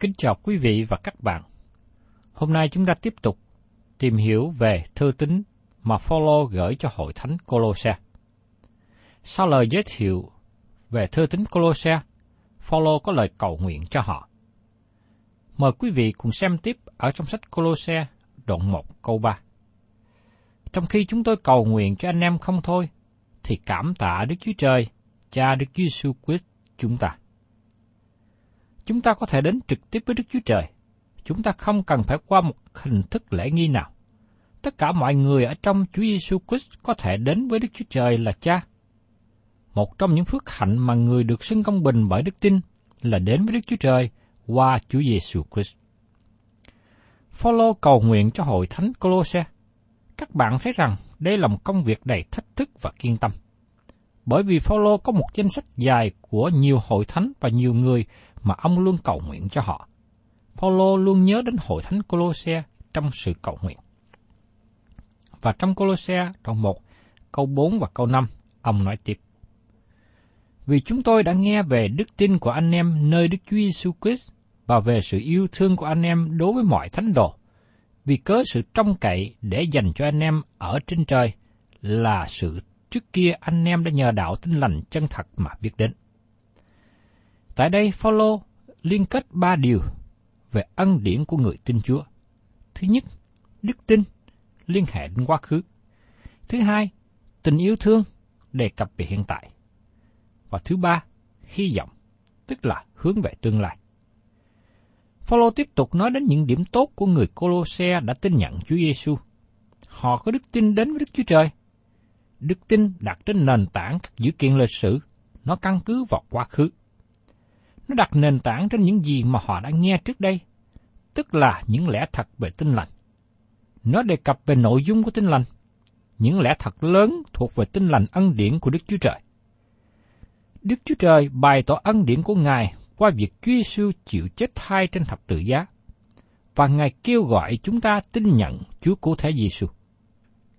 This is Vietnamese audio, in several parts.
Kính chào quý vị và các bạn. Hôm nay chúng ta tiếp tục tìm hiểu về thư tín mà Phaolô gửi cho hội thánh Colosse. Sau lời giới thiệu về thư tín Colosse, Phaolô có lời cầu nguyện cho họ. Mời quý vị cùng xem tiếp ở trong sách Colosse đoạn 1 câu 3. Trong khi chúng tôi cầu nguyện cho anh em không thôi, thì cảm tạ Đức Chúa Trời, Cha Đức Chúa Giêsu Christ chúng ta. Chúng ta có thể đến trực tiếp với Đức Chúa Trời. Chúng ta không cần phải qua một hình thức lễ nghi nào. Tất cả mọi người ở trong Chúa Giêsu Christ có thể đến với Đức Chúa Trời là Cha. Một trong những phước hạnh mà người được xưng công bình bởi đức tin là đến với Đức Chúa Trời qua Chúa Giêsu Christ. Phaolô cầu nguyện cho hội thánh Colosse. Các bạn thấy rằng đây là một công việc đầy thách thức và kiên tâm. Bởi vì Phaolô có một danh sách dài của nhiều hội thánh và nhiều người mà ông luôn cầu nguyện cho họ. Phaolô luôn nhớ đến hội thánh Colosse trong sự cầu nguyện. Và trong Colosse đoạn 1, câu 4 và câu 5, ông nói tiếp. Vì chúng tôi đã nghe về đức tin của anh em nơi Đức Chúa Giêsu Christ và về sự yêu thương của anh em đối với mọi thánh đồ, vì cớ sự trông cậy để dành cho anh em ở trên trời là sự trước kia anh em đã nhờ đạo tin lành chân thật mà biết đến. Tại đây Phaolô liên kết ba điều về ân điển của người tin Chúa. Thứ nhất, đức tin liên hệ đến quá khứ. Thứ hai, tình yêu thương đề cập về hiện tại. Và thứ ba, hy vọng, tức là hướng về tương lai. Phaolô tiếp tục nói đến những điểm tốt của người Colosse đã tin nhận Chúa Giêsu. Họ có đức tin đến với Đức Chúa Trời. Đức tin đặt trên nền tảng các dữ kiện lịch sử, nó căn cứ vào quá khứ. Nó đặt nền tảng trên những gì mà họ đã nghe trước đây, tức là những lẽ thật về tinh lành. Nó đề cập về nội dung của tinh lành, những lẽ thật lớn thuộc về tinh lành ân điển của Đức Chúa Trời. Đức Chúa Trời bày tỏ ân điển của Ngài qua việc Chúa Giêsu chịu chết thay trên thập tự giá, và Ngài kêu gọi chúng ta tin nhận Chúa Cứu Thế Giêsu.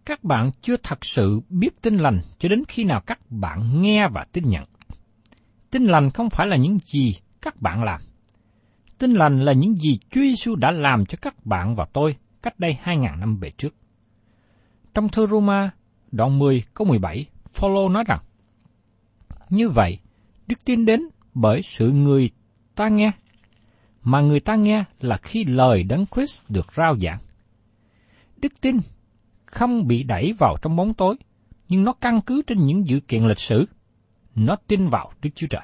Các bạn chưa thật sự biết tin lành cho đến khi nào các bạn nghe và tin nhận. Tin lành không phải là những gì các bạn làm. Tin lành là những gì Chúa Giêsu đã làm cho các bạn và tôi cách đây 2.000 năm về trước. Trong thư Roma, đoạn 10 câu 17, Phaolô nói rằng, Như vậy, đức tin đến bởi sự người ta nghe, mà người ta nghe là khi lời Đấng Christ được rao giảng. Đức tin không bị đẩy vào trong bóng tối, nhưng nó căn cứ trên những dữ kiện lịch sử. Nó tin vào Đức Chúa Trời.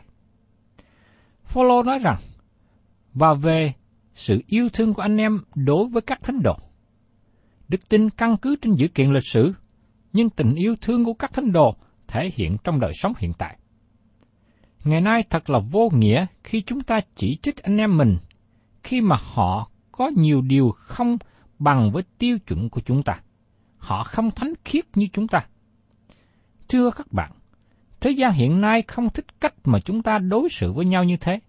Phaolô nói rằng, và về sự yêu thương của anh em đối với các thánh đồ. Đức tin căn cứ trên dữ kiện lịch sử, nhưng tình yêu thương của các thánh đồ thể hiện trong đời sống hiện tại. Ngày nay thật là vô nghĩa khi chúng ta chỉ trích anh em mình, khi mà họ có nhiều điều không bằng với tiêu chuẩn của chúng ta. Họ không thánh khiết như chúng ta. Thưa các bạn, thế gian hiện nay không thích cách mà chúng ta đối xử với nhau như thế.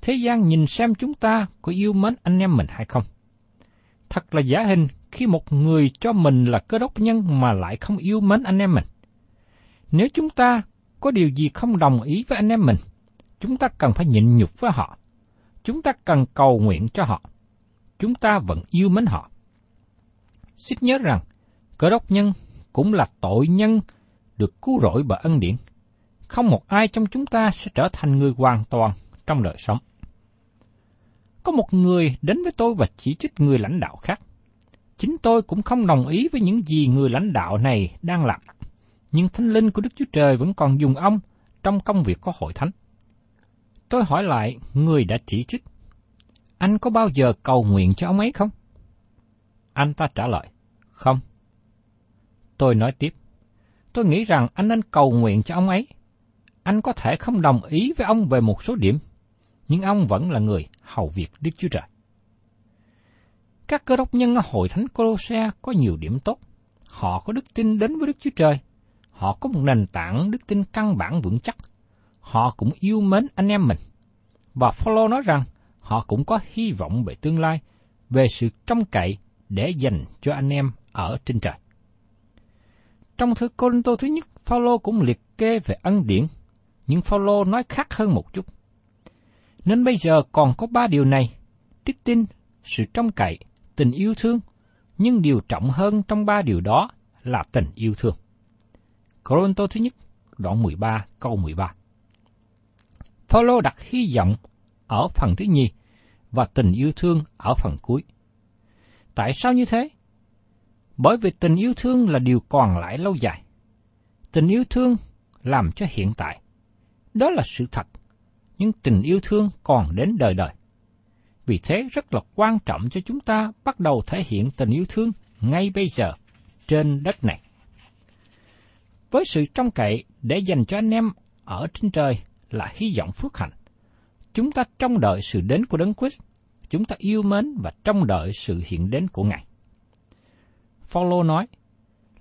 Thế gian nhìn xem chúng ta có yêu mến anh em mình hay không. Thật là giả hình khi một người cho mình là cơ đốc nhân mà lại không yêu mến anh em mình. Nếu chúng ta có điều gì không đồng ý với anh em mình, chúng ta cần phải nhịn nhục với họ. Chúng ta cần cầu nguyện cho họ. Chúng ta vẫn yêu mến họ. Xin nhớ rằng, cơ đốc nhân cũng là tội nhân được cứu rỗi bởi ân điển. Không một ai trong chúng ta sẽ trở thành người hoàn toàn trong đời sống. Có một người đến với tôi và chỉ trích người lãnh đạo khác. Chính tôi cũng không đồng ý với những gì người lãnh đạo này đang làm nhưng thánh linh của Đức Chúa Trời vẫn còn dùng ông trong công việc có hội thánh. Tôi hỏi lại người đã chỉ trích, anh có bao giờ cầu nguyện cho ông ấy không? Anh ta trả lời, không. Tôi nói tiếp, tôi nghĩ rằng anh nên cầu nguyện cho ông ấy. Anh có thể không đồng ý với ông về một số điểm, nhưng ông vẫn là người hầu việc Đức Chúa Trời. Các cơ đốc nhân ở hội thánh Colossae có nhiều điểm tốt. Họ có đức tin đến với Đức Chúa Trời họ có một nền tảng đức tin căn bản vững chắc. Họ cũng yêu mến anh em mình. Và Phaolô nói rằng họ cũng có hy vọng về tương lai, về sự trông cậy để dành cho anh em ở trên trời. Trong thư Corinto thứ nhất, Phaolô cũng liệt kê về ân điển, nhưng Phaolô nói khác hơn một chút. Nên bây giờ còn có ba điều này: đức tin, sự trông cậy, tình yêu thương, nhưng điều trọng hơn trong ba điều đó là tình yêu thương. Corinto thứ nhất, đoạn 13, câu 13. Phaolô đặt hy vọng ở phần thứ nhì và tình yêu thương ở phần cuối. Tại sao như thế? Bởi vì tình yêu thương là điều còn lại lâu dài. Tình yêu thương làm cho hiện tại. Đó là sự thật, nhưng tình yêu thương còn đến đời đời. Vì thế rất là quan trọng cho chúng ta bắt đầu thể hiện tình yêu thương ngay bây giờ trên đất này với sự trông cậy để dành cho anh em ở trên trời là hy vọng phước hạnh. Chúng ta trông đợi sự đến của Đấng Christ, chúng ta yêu mến và trông đợi sự hiện đến của Ngài. Phaolô nói,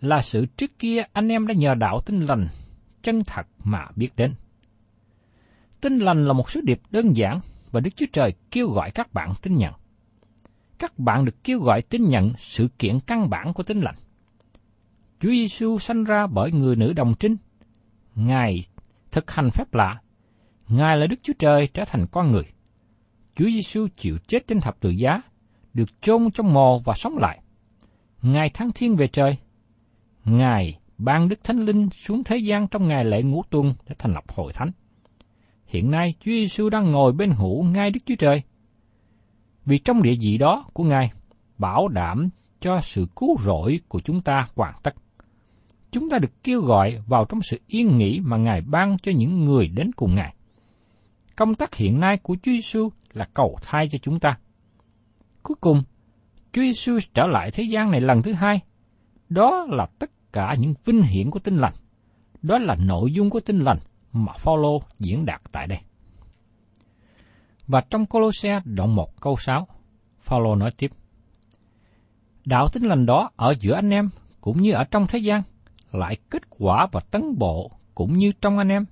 là sự trước kia anh em đã nhờ đạo tin lành, chân thật mà biết đến. Tin lành là một sứ điệp đơn giản và Đức Chúa Trời kêu gọi các bạn tin nhận. Các bạn được kêu gọi tin nhận sự kiện căn bản của tin lành. Chúa Giêsu sanh ra bởi người nữ đồng trinh. Ngài thực hành phép lạ. Ngài là Đức Chúa Trời trở thành con người. Chúa Giêsu chịu chết trên thập tự giá, được chôn trong mồ và sống lại. Ngài thăng thiên về trời. Ngài ban Đức Thánh Linh xuống thế gian trong ngày lễ ngũ tuần để thành lập hội thánh. Hiện nay Chúa Giêsu đang ngồi bên hữu ngay Đức Chúa Trời. Vì trong địa vị đó của Ngài, bảo đảm cho sự cứu rỗi của chúng ta hoàn tất chúng ta được kêu gọi vào trong sự yên nghỉ mà Ngài ban cho những người đến cùng Ngài. Công tác hiện nay của Chúa Giêsu là cầu thai cho chúng ta. Cuối cùng, Chúa Giêsu trở lại thế gian này lần thứ hai. Đó là tất cả những vinh hiển của tinh lành. Đó là nội dung của tinh lành mà Phaolô diễn đạt tại đây. Và trong Colosse đoạn 1 câu 6, Phaolô nói tiếp: Đạo tin lành đó ở giữa anh em cũng như ở trong thế gian lại kết quả và tấn bộ cũng như trong anh em.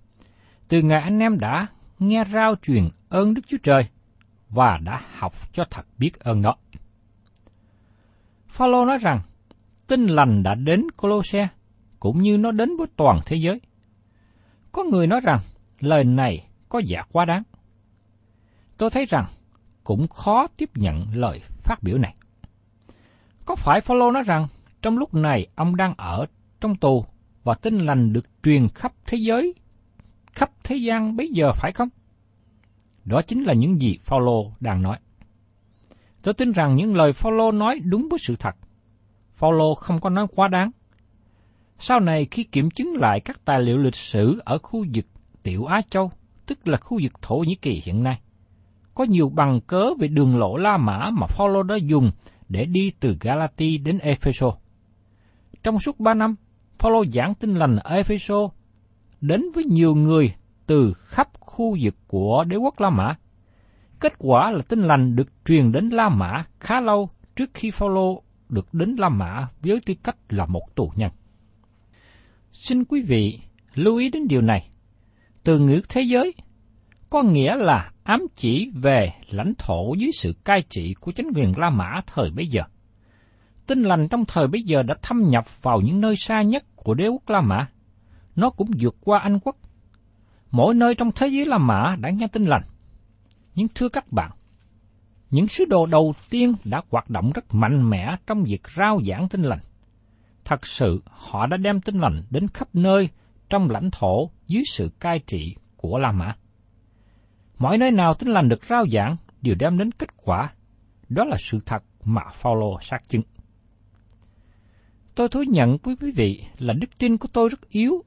Từ ngày anh em đã nghe rao truyền ơn Đức Chúa Trời và đã học cho thật biết ơn đó. Phaolô nói rằng, tin lành đã đến Colosse cũng như nó đến với toàn thế giới. Có người nói rằng lời này có giả quá đáng. Tôi thấy rằng cũng khó tiếp nhận lời phát biểu này. Có phải Phaolô nói rằng trong lúc này ông đang ở trong tù và tin lành được truyền khắp thế giới, khắp thế gian bây giờ phải không? Đó chính là những gì Phaolô đang nói. Tôi tin rằng những lời Phaolô nói đúng với sự thật. Phaolô không có nói quá đáng. Sau này khi kiểm chứng lại các tài liệu lịch sử ở khu vực Tiểu Á Châu, tức là khu vực Thổ Nhĩ Kỳ hiện nay, có nhiều bằng cớ về đường lộ La Mã mà Phaolô đã dùng để đi từ Galati đến Epheso. Trong suốt ba năm, Phaolô giảng tin lành ở Epheso đến với nhiều người từ khắp khu vực của đế quốc La Mã. Kết quả là tin lành được truyền đến La Mã khá lâu trước khi Phaolô được đến La Mã với tư cách là một tù nhân. Xin quý vị lưu ý đến điều này. Từ ngữ thế giới có nghĩa là ám chỉ về lãnh thổ dưới sự cai trị của chính quyền La Mã thời bấy giờ. Tin lành trong thời bấy giờ đã thâm nhập vào những nơi xa nhất của đế quốc La Mã. Nó cũng vượt qua Anh quốc. Mỗi nơi trong thế giới La Mã đã nghe tin lành. Nhưng thưa các bạn, những sứ đồ đầu tiên đã hoạt động rất mạnh mẽ trong việc rao giảng tin lành. Thật sự, họ đã đem tin lành đến khắp nơi trong lãnh thổ dưới sự cai trị của La Mã. Mọi nơi nào tin lành được rao giảng đều đem đến kết quả. Đó là sự thật mà Phaolô xác chứng. Tôi thú nhận với quý vị là đức tin của tôi rất yếu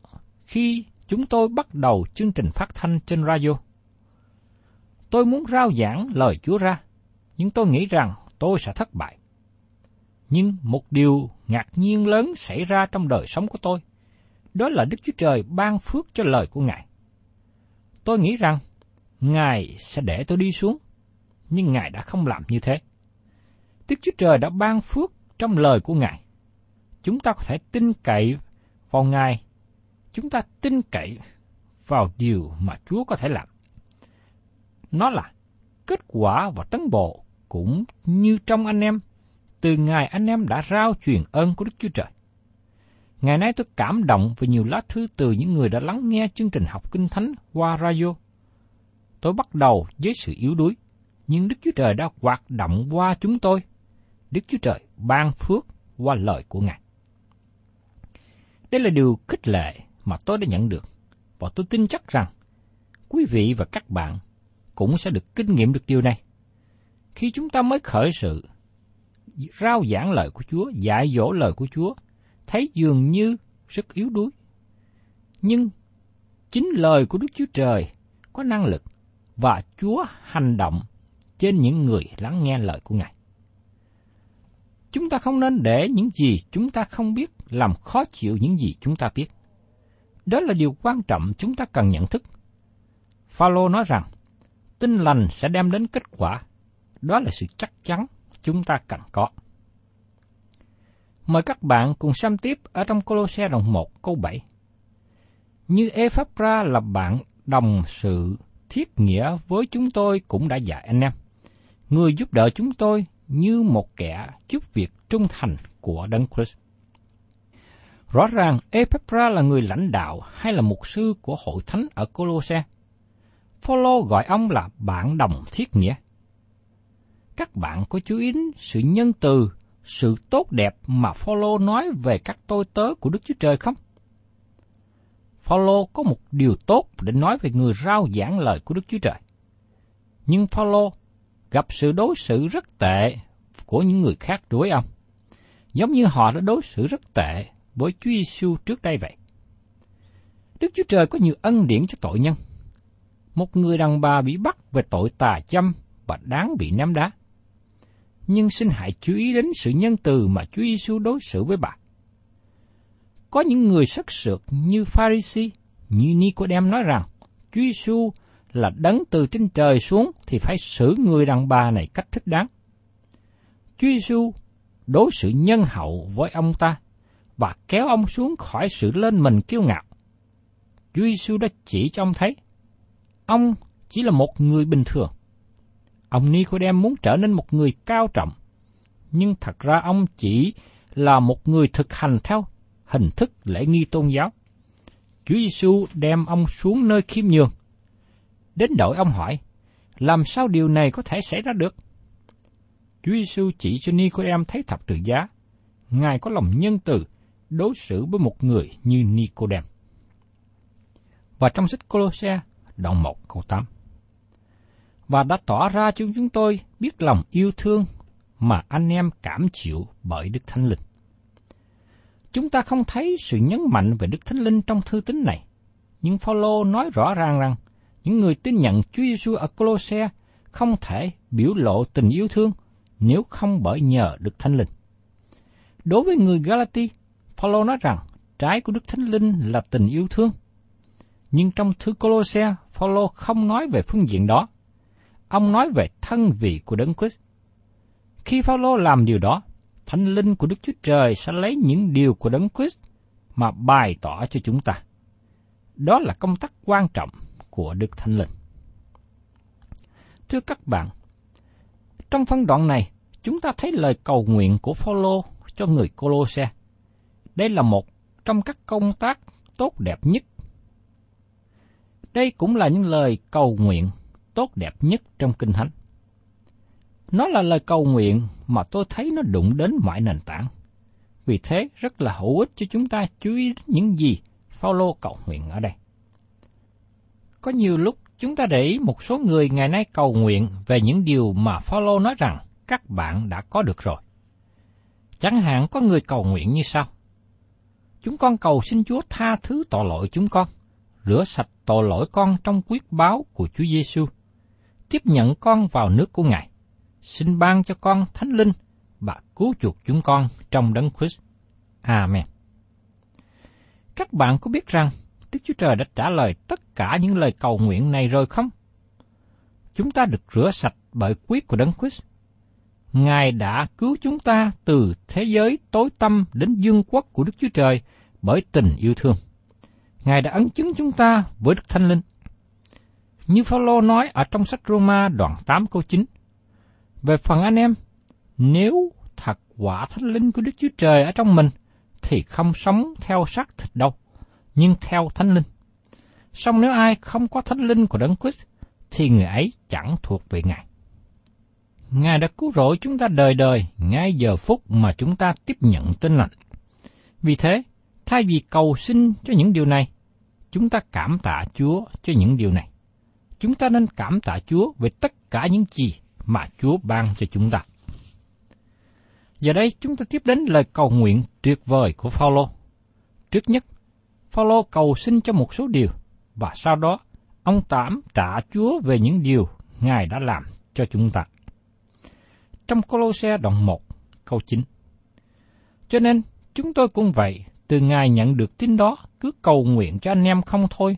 khi chúng tôi bắt đầu chương trình phát thanh trên radio. Tôi muốn rao giảng lời Chúa ra, nhưng tôi nghĩ rằng tôi sẽ thất bại. Nhưng một điều ngạc nhiên lớn xảy ra trong đời sống của tôi, đó là Đức Chúa Trời ban phước cho lời của Ngài. Tôi nghĩ rằng Ngài sẽ để tôi đi xuống, nhưng Ngài đã không làm như thế. Đức Chúa Trời đã ban phước trong lời của Ngài. Chúng ta có thể tin cậy vào Ngài. Chúng ta tin cậy vào điều mà Chúa có thể làm. Nó là kết quả và tấn bộ cũng như trong anh em, từ ngày anh em đã rao truyền ơn của Đức Chúa Trời. Ngày nay tôi cảm động về nhiều lá thư từ những người đã lắng nghe chương trình học kinh thánh qua radio tôi bắt đầu với sự yếu đuối, nhưng Đức Chúa Trời đã hoạt động qua chúng tôi. Đức Chúa Trời ban phước qua lời của Ngài. Đây là điều khích lệ mà tôi đã nhận được, và tôi tin chắc rằng quý vị và các bạn cũng sẽ được kinh nghiệm được điều này. Khi chúng ta mới khởi sự, rao giảng lời của Chúa, dạy dỗ lời của Chúa, thấy dường như rất yếu đuối. Nhưng chính lời của Đức Chúa Trời có năng lực và Chúa hành động trên những người lắng nghe lời của Ngài. Chúng ta không nên để những gì chúng ta không biết làm khó chịu những gì chúng ta biết. Đó là điều quan trọng chúng ta cần nhận thức. Phaolô nói rằng, tin lành sẽ đem đến kết quả. Đó là sự chắc chắn chúng ta cần có. Mời các bạn cùng xem tiếp ở trong Colosse đoạn 1 câu 7. Như Ephra là bạn đồng sự thiết nghĩa với chúng tôi cũng đã dạy anh em. Người giúp đỡ chúng tôi như một kẻ giúp việc trung thành của Đấng Christ. Rõ ràng Ephra là người lãnh đạo hay là mục sư của hội thánh ở Colosse. Phaolô gọi ông là bạn đồng thiết nghĩa. Các bạn có chú ý đến sự nhân từ, sự tốt đẹp mà Phaolô nói về các tôi tớ của Đức Chúa Trời không? Phaolô có một điều tốt để nói về người rao giảng lời của Đức Chúa Trời. Nhưng Phaolô gặp sự đối xử rất tệ của những người khác đối ông, giống như họ đã đối xử rất tệ với Chúa Giêsu trước đây vậy. Đức Chúa Trời có nhiều ân điển cho tội nhân. Một người đàn bà bị bắt về tội tà châm và đáng bị ném đá. Nhưng xin hãy chú ý đến sự nhân từ mà Chúa Giêsu đối xử với bà. Có những người sắc sược như Pharisee, như Nicodem nói rằng, Chúa Giêsu là đấng từ trên trời xuống thì phải xử người đàn bà này cách thích đáng. Chúa Giêsu đối xử nhân hậu với ông ta và kéo ông xuống khỏi sự lên mình kiêu ngạo. Chúa Giêsu đã chỉ cho ông thấy, ông chỉ là một người bình thường. Ông Nicodem muốn trở nên một người cao trọng, nhưng thật ra ông chỉ là một người thực hành theo hình thức lễ nghi tôn giáo. Chúa Giêsu đem ông xuống nơi khiêm nhường. Đến đổi ông hỏi, làm sao điều này có thể xảy ra được? Chúa Giêsu chỉ cho Nicodem thấy thập tự giá. Ngài có lòng nhân từ đối xử với một người như Nicodem. Và trong sách Colosse, đoạn 1 câu 8. Và đã tỏ ra cho chúng tôi biết lòng yêu thương mà anh em cảm chịu bởi Đức Thánh Linh. Chúng ta không thấy sự nhấn mạnh về Đức Thánh Linh trong thư tín này, nhưng Phaolô nói rõ ràng rằng những người tin nhận Chúa Giêsu ở Colosse không thể biểu lộ tình yêu thương nếu không bởi nhờ Đức Thánh Linh. Đối với người Galati, Phaolô nói rằng trái của Đức Thánh Linh là tình yêu thương. Nhưng trong thư Colosse, Phaolô không nói về phương diện đó. Ông nói về thân vị của Đấng Christ. Khi Phaolô làm điều đó, Thánh Linh của Đức Chúa Trời sẽ lấy những điều của Đấng Christ mà bày tỏ cho chúng ta. Đó là công tác quan trọng của Đức Thánh Linh. Thưa các bạn, trong phân đoạn này, chúng ta thấy lời cầu nguyện của Phaolô cho người Colosse. Đây là một trong các công tác tốt đẹp nhất. Đây cũng là những lời cầu nguyện tốt đẹp nhất trong Kinh Thánh. Nó là lời cầu nguyện mà tôi thấy nó đụng đến mọi nền tảng. Vì thế rất là hữu ích cho chúng ta chú ý những gì Phaolô cầu nguyện ở đây. Có nhiều lúc chúng ta để ý một số người ngày nay cầu nguyện về những điều mà Phaolô nói rằng các bạn đã có được rồi. Chẳng hạn có người cầu nguyện như sau. Chúng con cầu xin Chúa tha thứ tội lỗi chúng con, rửa sạch tội lỗi con trong quyết báo của Chúa Giêsu, tiếp nhận con vào nước của Ngài, xin ban cho con thánh linh và cứu chuộc chúng con trong đấng Christ. Amen. Các bạn có biết rằng Đức Chúa Trời đã trả lời tất cả những lời cầu nguyện này rồi không? Chúng ta được rửa sạch bởi quyết của Đấng Christ. Ngài đã cứu chúng ta từ thế giới tối tăm đến dương quốc của Đức Chúa Trời bởi tình yêu thương. Ngài đã ấn chứng chúng ta với Đức Thánh Linh. Như Phaolô nói ở trong sách Roma đoạn 8 câu 9. Về phần anh em, nếu thật quả Thánh Linh của Đức Chúa Trời ở trong mình, thì không sống theo xác thịt đâu, nhưng theo Thánh Linh. Song nếu ai không có Thánh Linh của Đấng Christ, thì người ấy chẳng thuộc về Ngài. Ngài đã cứu rỗi chúng ta đời đời ngay giờ phút mà chúng ta tiếp nhận tin lành. Vì thế, thay vì cầu xin cho những điều này, chúng ta cảm tạ Chúa cho những điều này. Chúng ta nên cảm tạ Chúa về tất cả những gì mà Chúa ban cho chúng ta. Giờ đây chúng ta tiếp đến lời cầu nguyện tuyệt vời của Phaolô. Trước nhất, Phaolô cầu xin cho một số điều và sau đó ông tám tạ Chúa về những điều Ngài đã làm cho chúng ta. Trong Colosse đoạn 1, câu 9. Cho nên, chúng tôi cũng vậy, từ Ngài nhận được tin đó, cứ cầu nguyện cho anh em không thôi,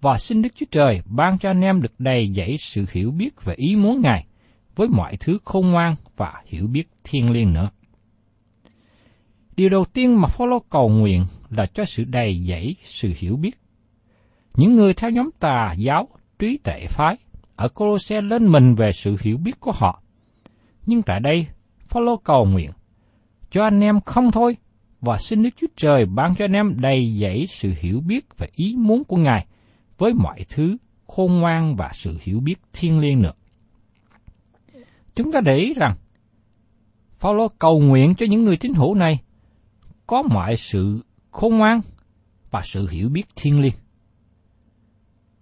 và xin Đức Chúa Trời ban cho anh em được đầy dẫy sự hiểu biết về ý muốn Ngài, với mọi thứ khôn ngoan và hiểu biết thiên liêng nữa. Điều đầu tiên mà Phaolô cầu nguyện là cho sự đầy dẫy sự hiểu biết. Những người theo nhóm tà giáo trí tệ phái ở Colosse lên mình về sự hiểu biết của họ. Nhưng tại đây, Phaolô cầu nguyện cho anh em không thôi và xin Đức Chúa Trời ban cho anh em đầy dẫy sự hiểu biết về ý muốn của Ngài với mọi thứ khôn ngoan và sự hiểu biết thiên liêng nữa. Chúng ta để ý rằng Phaolô cầu nguyện cho những người tín hữu này có mọi sự khôn ngoan và sự hiểu biết thiên liêng.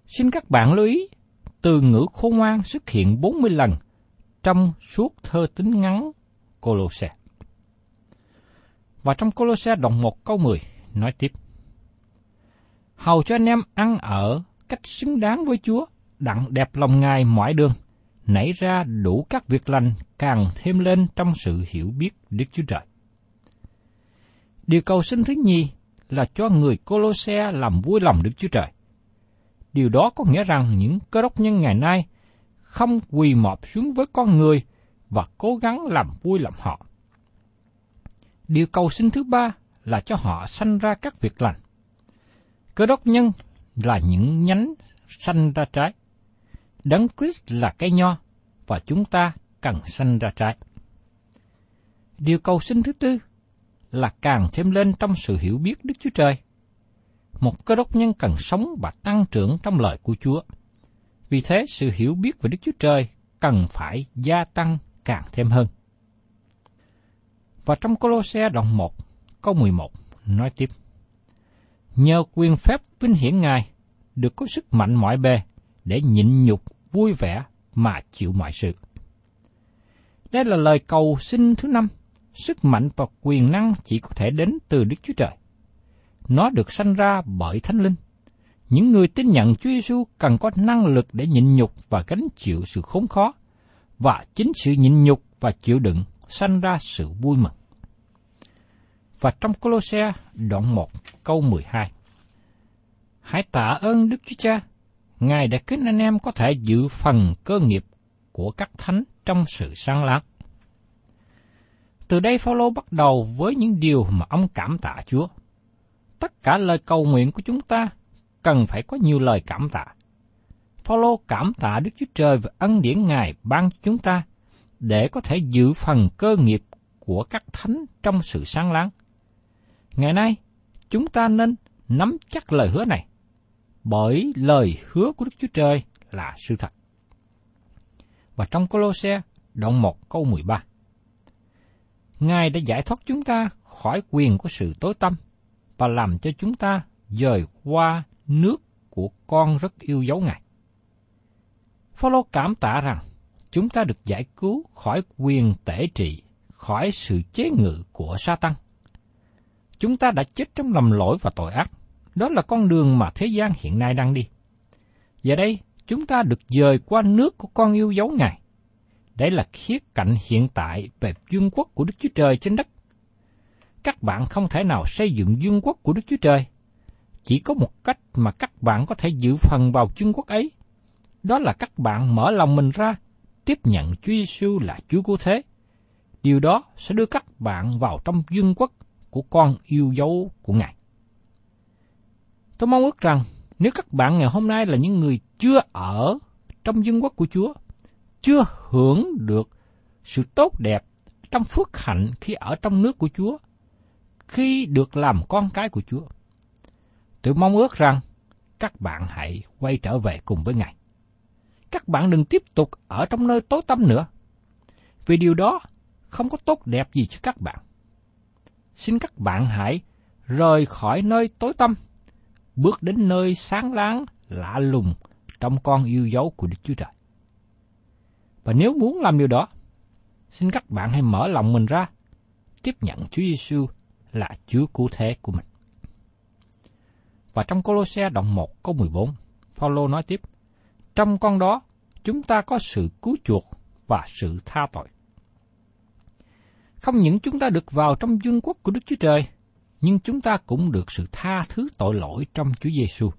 Xin các bạn lưu ý, từ ngữ khôn ngoan xuất hiện 40 lần trong suốt thơ tính ngắn Colosse. Và trong Colosse đoạn 1 câu 10 nói tiếp. Hầu cho anh em ăn ở cách xứng đáng với Chúa, đặng đẹp lòng Ngài mọi đường, nảy ra đủ các việc lành càng thêm lên trong sự hiểu biết Đức Chúa Trời. Điều cầu xin thứ nhì là cho người Colosse làm vui lòng Đức Chúa Trời. Điều đó có nghĩa rằng những cơ đốc nhân ngày nay không quỳ mọp xuống với con người và cố gắng làm vui lòng họ. Điều cầu xin thứ ba là cho họ sanh ra các việc lành. Cơ đốc nhân là những nhánh sanh ra trái. Đấng Christ là cây nho và chúng ta cần sanh ra trái. Điều cầu xin thứ tư là càng thêm lên trong sự hiểu biết Đức Chúa Trời. Một cơ đốc nhân cần sống và tăng trưởng trong lời của Chúa. Vì thế sự hiểu biết về Đức Chúa Trời cần phải gia tăng càng thêm hơn. Và trong Colosse đoạn 1, câu 11 nói tiếp. Nhờ quyền phép vinh hiển Ngài, được có sức mạnh mọi bề để nhịn nhục vui vẻ mà chịu mọi sự. Đây là lời cầu xin thứ năm. Sức mạnh và quyền năng chỉ có thể đến từ Đức Chúa Trời. Nó được sanh ra bởi Thánh Linh. Những người tin nhận Chúa Giêsu cần có năng lực để nhịn nhục và gánh chịu sự khốn khó, và chính sự nhịn nhục và chịu đựng sanh ra sự vui mừng. Và trong Colosse đoạn 1 câu 12 Hãy tạ ơn Đức Chúa Cha, Ngài đã khiến anh em có thể giữ phần cơ nghiệp của các thánh trong sự sáng láng. Từ đây Phaolô bắt đầu với những điều mà ông cảm tạ Chúa. Tất cả lời cầu nguyện của chúng ta cần phải có nhiều lời cảm tạ. Phaolô cảm tạ Đức Chúa Trời và ân điển Ngài ban cho chúng ta để có thể giữ phần cơ nghiệp của các thánh trong sự sáng láng. Ngày nay, chúng ta nên nắm chắc lời hứa này, bởi lời hứa của Đức Chúa Trời là sự thật. Và trong Colosse, đoạn 1 câu 13. Ngài đã giải thoát chúng ta khỏi quyền của sự tối tâm và làm cho chúng ta dời qua nước của con rất yêu dấu Ngài. Phaolô cảm tạ rằng chúng ta được giải cứu khỏi quyền tể trị, khỏi sự chế ngự của Satan. Chúng ta đã chết trong lầm lỗi và tội ác. Đó là con đường mà thế gian hiện nay đang đi. Giờ đây, chúng ta được dời qua nước của con yêu dấu Ngài. Đây là khía cạnh hiện tại về vương quốc của Đức Chúa Trời trên đất. Các bạn không thể nào xây dựng vương quốc của Đức Chúa Trời. Chỉ có một cách mà các bạn có thể giữ phần vào vương quốc ấy. Đó là các bạn mở lòng mình ra, tiếp nhận Chúa Giêsu là Chúa cứu thế. Điều đó sẽ đưa các bạn vào trong vương quốc của con yêu dấu của Ngài. Tôi mong ước rằng nếu các bạn ngày hôm nay là những người chưa ở trong dân quốc của Chúa, chưa hưởng được sự tốt đẹp trong phước hạnh khi ở trong nước của Chúa, khi được làm con cái của Chúa. Tôi mong ước rằng các bạn hãy quay trở về cùng với Ngài. Các bạn đừng tiếp tục ở trong nơi tối tăm nữa, vì điều đó không có tốt đẹp gì cho các bạn. Xin các bạn hãy rời khỏi nơi tối tăm, bước đến nơi sáng láng, lạ lùng trong con yêu dấu của Đức Chúa Trời. Và nếu muốn làm điều đó, xin các bạn hãy mở lòng mình ra, tiếp nhận Chúa Giêsu là Chúa cứu thế của mình. Và trong Colosse đoạn 1 câu 14, Phaolô nói tiếp, trong con đó chúng ta có sự cứu chuộc và sự tha tội. Không những chúng ta được vào trong vương quốc của Đức Chúa Trời, nhưng chúng ta cũng được sự tha thứ tội lỗi trong Chúa Giêsu.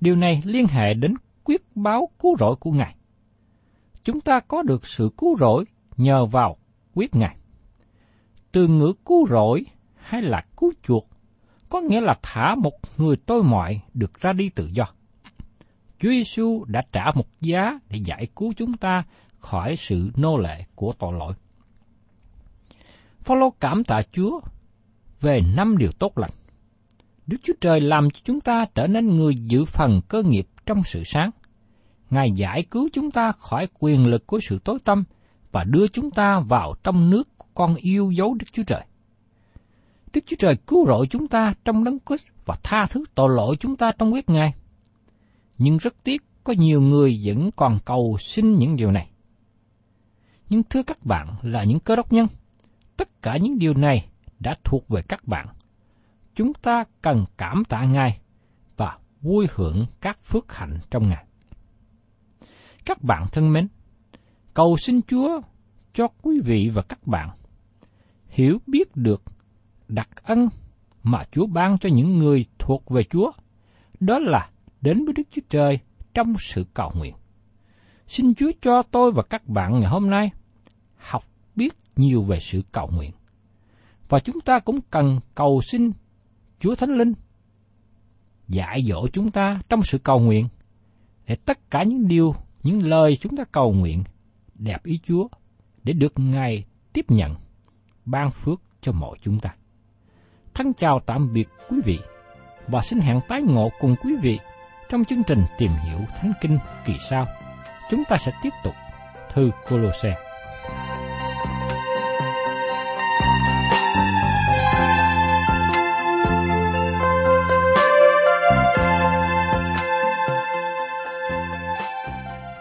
Điều này liên hệ đến quyết báo cứu rỗi của Ngài chúng ta có được sự cứu rỗi nhờ vào quyết Ngài. Từ ngữ cứu rỗi hay là cứu chuộc có nghĩa là thả một người tôi mọi được ra đi tự do. Chúa Giêsu đã trả một giá để giải cứu chúng ta khỏi sự nô lệ của tội lỗi. Phaolô cảm tạ Chúa về năm điều tốt lành. Đức Chúa Trời làm cho chúng ta trở nên người giữ phần cơ nghiệp trong sự sáng – Ngài giải cứu chúng ta khỏi quyền lực của sự tối tâm và đưa chúng ta vào trong nước của con yêu dấu Đức Chúa Trời. Đức Chúa Trời cứu rỗi chúng ta trong đấng Christ và tha thứ tội lỗi chúng ta trong huyết Ngài. Nhưng rất tiếc có nhiều người vẫn còn cầu xin những điều này. Nhưng thưa các bạn là những cơ đốc nhân, tất cả những điều này đã thuộc về các bạn. Chúng ta cần cảm tạ Ngài và vui hưởng các phước hạnh trong Ngài. Các bạn thân mến, cầu xin Chúa cho quý vị và các bạn hiểu biết được đặc ân mà Chúa ban cho những người thuộc về Chúa, đó là đến với Đức Chúa Trời trong sự cầu nguyện. Xin Chúa cho tôi và các bạn ngày hôm nay học biết nhiều về sự cầu nguyện. Và chúng ta cũng cần cầu xin Chúa Thánh Linh dạy dỗ chúng ta trong sự cầu nguyện để tất cả những điều những lời chúng ta cầu nguyện đẹp ý Chúa để được Ngài tiếp nhận, ban phước cho mọi chúng ta. Thân chào tạm biệt quý vị và xin hẹn tái ngộ cùng quý vị trong chương trình tìm hiểu Thánh Kinh kỳ sau. Chúng ta sẽ tiếp tục thư Colosse.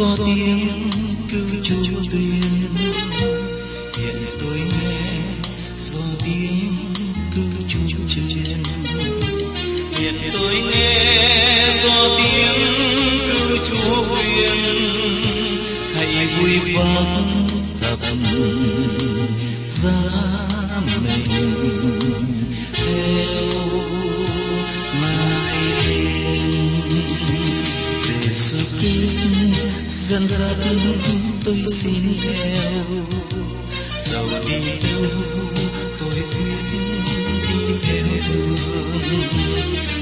Do tiếng cứu chúa tuyên. Hiện tôi nghe do tiếng cứu chúa truyền hiện tôi nghe do tiếng cứu chúa tuyên. Hãy vui vang thập ra mình. Gần dắt tôi xin theo. Dầu đi đâu, tôi quyết đi theo đường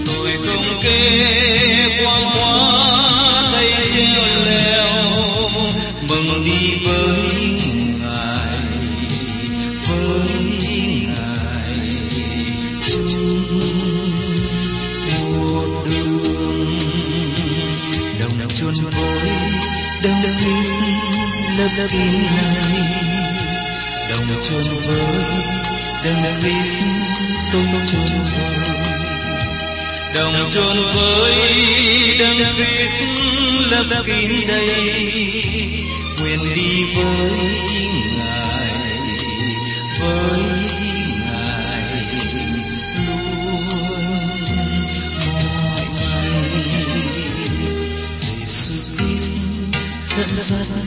tôi không kê quan hoa lớp này đồng chôn với đấng Christ tôi chôn rồi đồng chôn với đấng Christ lấp kín đây. Nguyện đi với ngài với ngài luôn mọi ngày Jesus Christ dẫn dắt